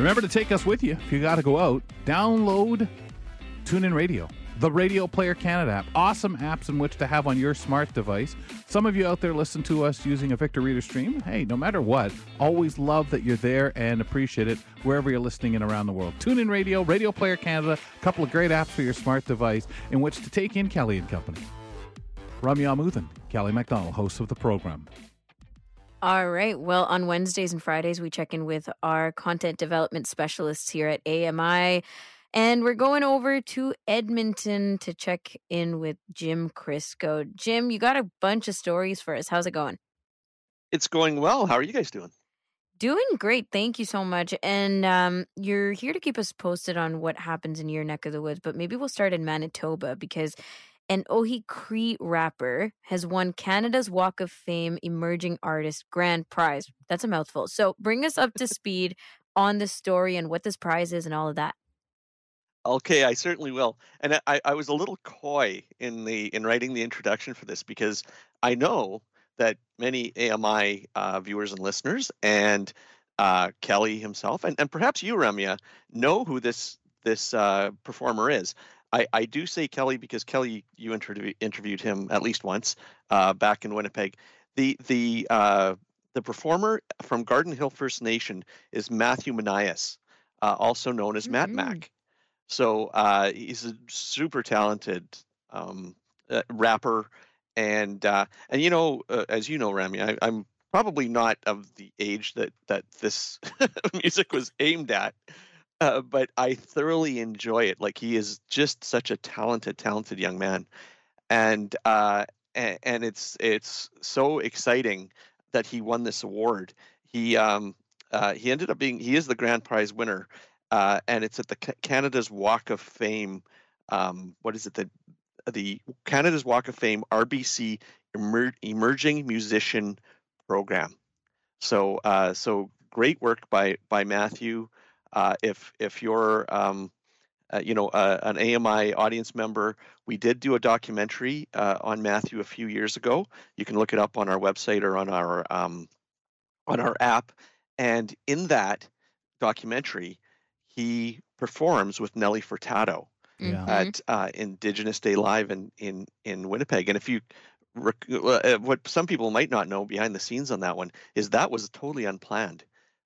Remember to take us with you if you got to go out. Download TuneIn Radio, the Radio Player Canada app. Awesome apps in which to have on your smart device. Some of you out there listen to us using a Victor Reader stream. Hey, no matter what, always love that you're there and appreciate it wherever you're listening in around the world. TuneIn Radio, Radio Player Canada, a couple of great apps for your smart device in which to take in Kelly and Company. Ramya Amuthan, Kelly McDonald, host of the program. All right. Well, on Wednesdays and Fridays, we check in with our content development specialists here at AMI. And we're going over to Edmonton to check in with Jim Crisco. Jim, you got a bunch of stories for us. How's it going? It's going well. How are you guys doing? Doing great. Thank you so much. And um, you're here to keep us posted on what happens in your neck of the woods, but maybe we'll start in Manitoba because an Oji-Cree rapper has won Canada's Walk of Fame Emerging Artist Grand Prize. That's a mouthful. So bring us up to speed on the story and what this prize is and all of that. Okay, I certainly will. And I, I was a little coy in the in writing the introduction for this because I know that many AMI uh, viewers and listeners and uh, Kelly himself and, and perhaps you, Ramya, know who this this uh, performer is. I, I do say Kelly because Kelly, you interview, interviewed him at least once uh, back in Winnipeg. The the uh, the performer from Garden Hill First Nation is Matthew Monias, uh, also known as mm-hmm. Matt Mac. So uh, he's a super talented um, uh, rapper, and uh, and you know, as you know, Rami, I, I'm probably not of the age that that this music was aimed at. Uh, but I thoroughly enjoy it. Like he is just such a talented, talented young man, and uh, and, it's it's so exciting that he won this award. He um uh, he ended up being he is the grand prize winner, uh, and it's at the Canada's Walk of Fame. Um, what is it? The the Canada's Walk of Fame RBC Emer- Emerging Musician Program. So uh, so great work by by Matthew. Uh, if if you're um, uh, you know uh, an AMI audience member, we did do a documentary uh, on Matthew a few years ago. You can look it up on our website or on our um, on our app. And in that documentary, he performs with Nelly Furtado yeah. at uh, Indigenous Day Live in, in in Winnipeg. And if you uh, what some people might not know behind the scenes on that one is that was totally unplanned.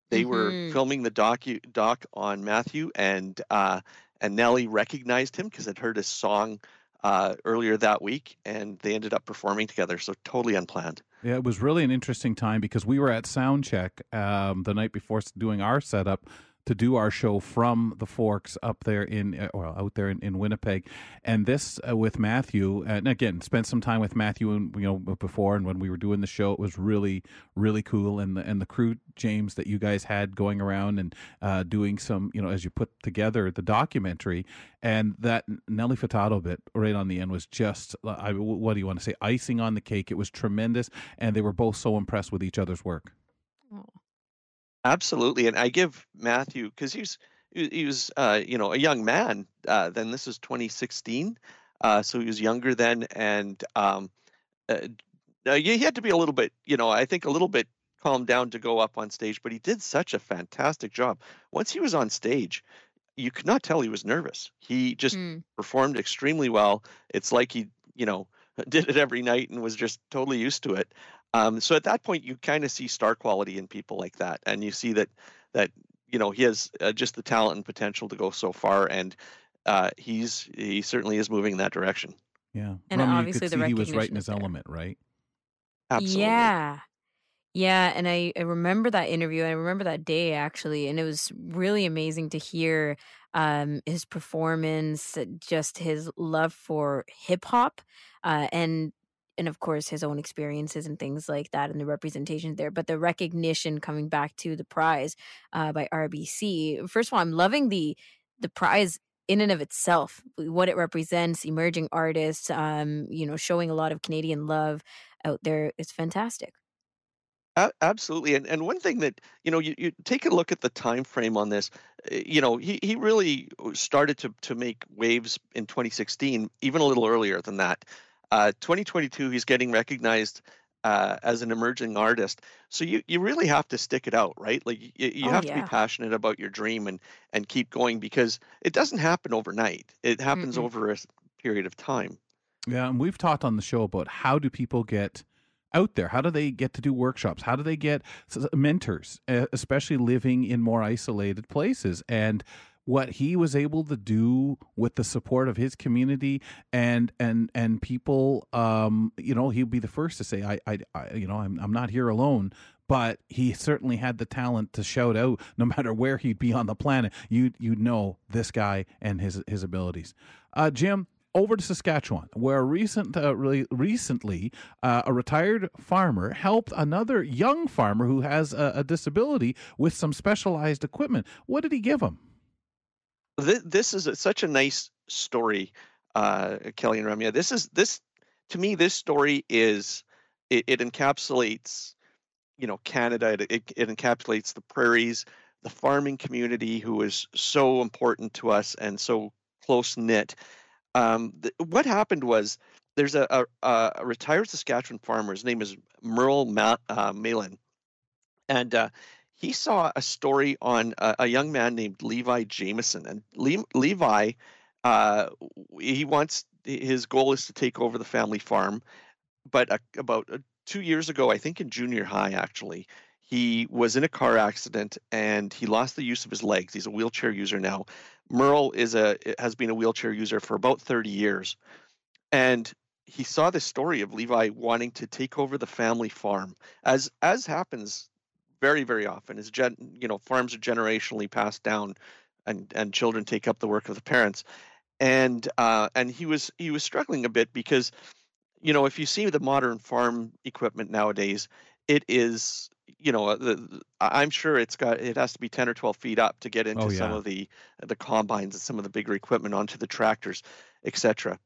They mm-hmm. were filming the docu doc on Matthew, and uh, and Nelly recognized him because had heard his song uh, earlier that week, and they ended up performing together. So totally unplanned. Yeah, it was really an interesting time because we were at Soundcheck um, the night before doing our setup to do our show from the Forks up there in, uh, well, out there in, in Winnipeg. And this uh, with Matthew, and again, spent some time with Matthew, and you know, before and when we were doing the show, it was really, really cool. And the and the crew, James, that you guys had going around and uh, doing some, you know, as you put together the documentary, and that Nelly Furtado bit right on the end was just, I, what do you want to say, icing on the cake. It was tremendous, and they were both so impressed with each other's work. Oh. Absolutely, and I give Matthew because he's he was uh, you know a young man. Uh, then this is 2016, uh, so he was younger then, and um, uh, he had to be a little bit you know I think a little bit calmed down to go up on stage, but he did such a fantastic job. Once he was on stage, you could not tell he was nervous. He just mm. performed extremely well. It's like he you know did it every night and was just totally used to it. Um, so at that point, you kind of see star quality in people like that, and you see that that you know he has uh, just the talent and potential to go so far, and uh, he's he certainly is moving in that direction. Yeah, and Rummy, obviously the he was right in his there. element, right? Absolutely. Yeah. Yeah, and I, I remember that interview. I remember that day actually, and it was really amazing to hear um, his performance, just his love for hip hop, uh, and and of course his own experiences and things like that and the representation there but the recognition coming back to the prize uh, by rbc first of all i'm loving the the prize in and of itself what it represents emerging artists um you know showing a lot of canadian love out there is fantastic. Absolutely and and one thing that you know you, you take a look at the time frame on this eh, you know he, he really started to to make waves in 2016 even a little earlier than that uh, 2022, he's getting recognized uh, as an emerging artist. So you, you really have to stick it out, right? Like you, you Oh, have to be passionate about your dream and and keep going because it doesn't happen overnight. It happens Mm-mm. over a period of time. Yeah, and we've talked on the show about how do people get out there? How do they get to do workshops? How do they get mentors, uh, especially living in more isolated places? And what he was able to do with the support of his community and and and people, um, you know, he'd be the first to say, I, I, I you know, I'm I'm not here alone. But he certainly had the talent to shout out, no matter where he'd be on the planet. You you know this guy and his his abilities. Uh, Jim, over to Saskatchewan, where recent, uh, really recently, uh, a retired farmer helped another young farmer who has a, a disability with some specialized equipment. What did he give him? Th- this is a, such a nice story, uh, Kelly and Ramya. This is this to me. This story is it, it encapsulates, you know, Canada. It, it, it encapsulates the prairies, the farming community, who is so important to us and so close knit. Um, th- what happened was there's a, a, a retired Saskatchewan farmer. His name is Merle Ma- uh, Malin, and uh, he saw a story on a, a young man named Levi Jameson, and Le- Levi, uh, he wants his goal is to take over the family farm, but uh, about uh, two years ago, I think in junior high, actually, he was in a car accident and he lost the use of his legs. He's a wheelchair user now. Merle is a has been a wheelchair user for about 30 years, and he saw this story of Levi wanting to take over the family farm, as as happens very very often. is gen, you know, farms are generationally passed down, and and children take up the work of the parents, and uh, and he was he was struggling a bit because, you know, if you see the modern farm equipment nowadays, it is you know the, I'm sure it's got it has to be 10 or 12 feet up to get into Oh, some of the the combines and some of the bigger equipment onto the tractors, etc.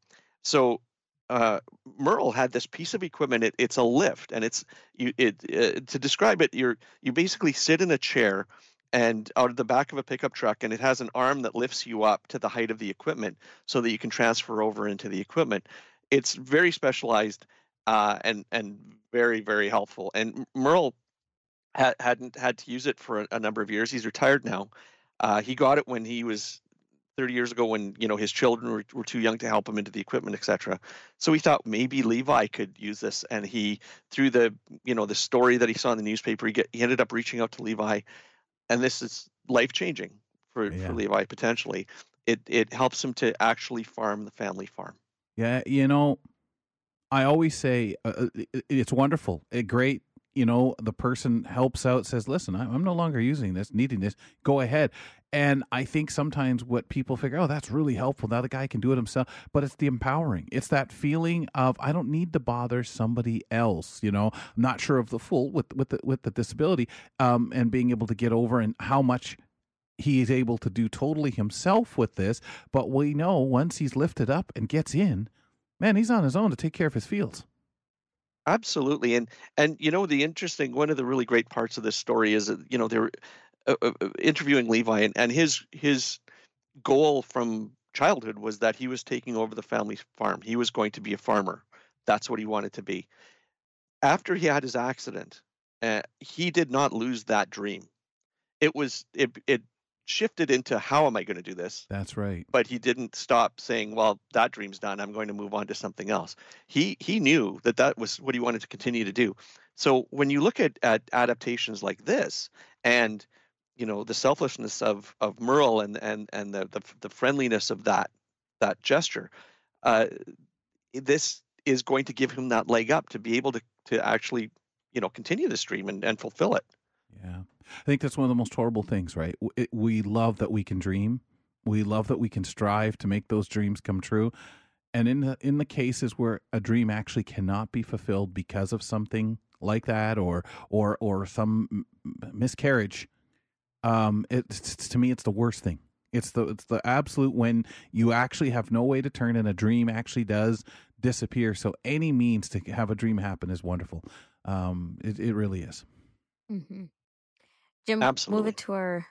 So uh, Merle had this piece of equipment. It, it's a lift, and it's you. It uh, to describe it, you're you basically sit in a chair and out of the back of a pickup truck, and it has an arm that lifts you up to the height of the equipment, so that you can transfer over into the equipment. It's very specialized uh, and and very very helpful. And Merle ha- hadn't had to use it for a, a number of years. He's retired now. Uh, he got it when he was 30 years ago when you know his children were, were too young to help him into the equipment etc so he thought maybe levi could use this and he through the you know the story that he saw in the newspaper he, get, he ended up reaching out to levi and this is life changing for, Yeah. for levi potentially it it helps him to actually farm the family farm Yeah, you know, I always say uh, uh, it- it's wonderful, it, great. You know, the person helps out, says, "Listen, I- I'm no longer using this, needing this. Go ahead." And I think sometimes what people figure, "Oh, that's really helpful. Now the guy can do it himself." But it's the empowering. It's that feeling of I don't need to bother somebody else. You know, I'm not sure of the full with with the, with the disability, um, and being able to get over and how much he is able to do totally himself with this. But we know once he's lifted up and gets in, man, he's on his own to take care of his fields. Absolutely, and and you know the interesting one of the really great parts of this story is that you know they're uh, uh, uh, interviewing Levi, and, and his his goal from childhood was that he was taking over the family farm. He was going to be a farmer. That's what he wanted to be. After he had his accident, uh, he did not lose that dream. It was it it shifted into how am I going to do this? That's right. but he didn't stop saying, "Well, that dream's done. I'm going to move on to something else." He he knew that that was what he wanted to continue to do. So when you look at, at adaptations like this, and you know the selflessness of of Merle and and and the the, the friendliness of that that gesture, uh, this is going to give him that leg up to be able to to actually you know continue the dream and, and fulfill it. Yeah. I think that's one of the most horrible things, right? We love that we can dream. We love that we can strive to make those dreams come true. And in the in the cases where a dream actually cannot be fulfilled because of something like that or or or some miscarriage, um, it's to me it's the worst thing. It's the it's the absolute when you actually have no way to turn and a dream actually does disappear. So any means to have a dream happen is wonderful. Um, it it really is. Mm-hmm. Jim, Absolutely. move it to our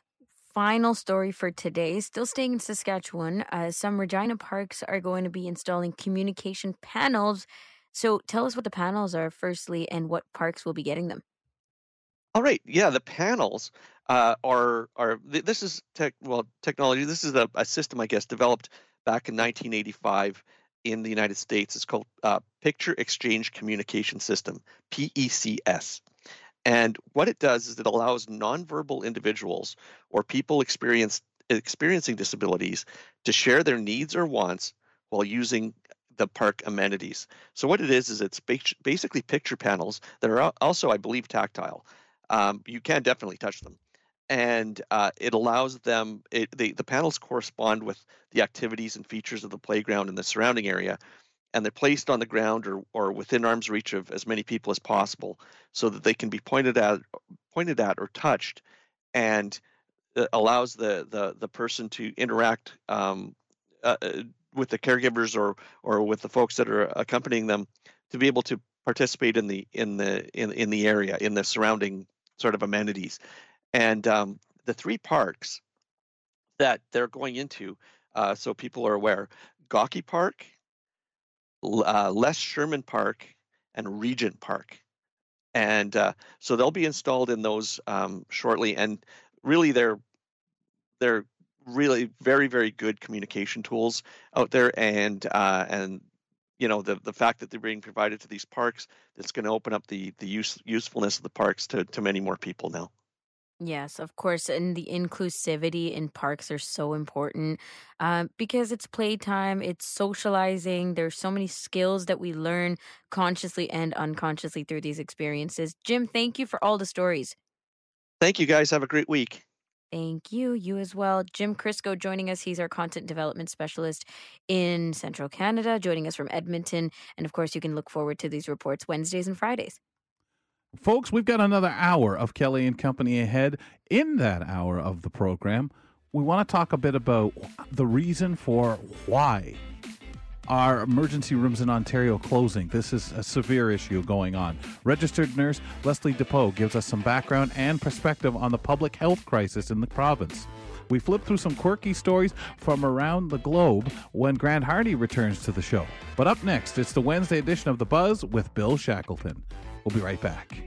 final story for today. Still staying in Saskatchewan, uh, some Regina parks are going to be installing communication panels So tell us what the panels are, firstly, and what parks will be getting them. All right. Yeah, the panels uh, are are this is tech well technology. This is a, a, system, I guess, developed back in 1985 in the United States. It's called uh, Picture Exchange Communication System (PECS). And what it does is it allows nonverbal individuals or people experiencing disabilities to share their needs or wants while using the park amenities. So what it is is it's basically picture panels that are also, I believe, tactile. Um, you can definitely touch them, and uh, it allows them. It, the the panels correspond with the activities and features of the playground and the surrounding area, and they're placed on the ground or or within arm's reach of as many people as possible, so that they can be pointed at pointed at or touched, and allows the the the person to interact um, uh, uh, with the caregivers or or with the folks that are accompanying them to be able to participate in the in the in, in the area in the surrounding sort of amenities. And um, the three parks that they're going into uh, so people are aware gawkey park uh, les sherman park and regent park. And uh, so they'll be installed in those um, shortly and really they're they're really very very good communication tools out there and uh, and you know the the fact that they're being provided to these parks that's going to open up the the use usefulness of the parks to to many more people now Yes, of course. And the inclusivity in parks are so important uh, because it's playtime, it's socializing. There's so many skills that we learn consciously and unconsciously through these experiences. Jim, thank you for all the stories. Thank you, guys. Have a great week. Thank you. You as well. Jim Crisco joining us. He's our content development specialist in Central Canada, joining us from Edmonton. And of course, you can look forward to these reports Wednesdays and Fridays. Folks, we've got another hour of Kelly and Company ahead. In that hour of the program, we want to talk a bit about the reason for why our emergency rooms in Ontario closing. This is a severe issue going on. Registered nurse Leslie DePoe gives us some background and perspective on the public health crisis in the province. We flip through some quirky stories from around the globe when Grant Hardy returns to the show. But up next, it's the Wednesday edition of The Buzz with Bill Shackleton. We'll be right back.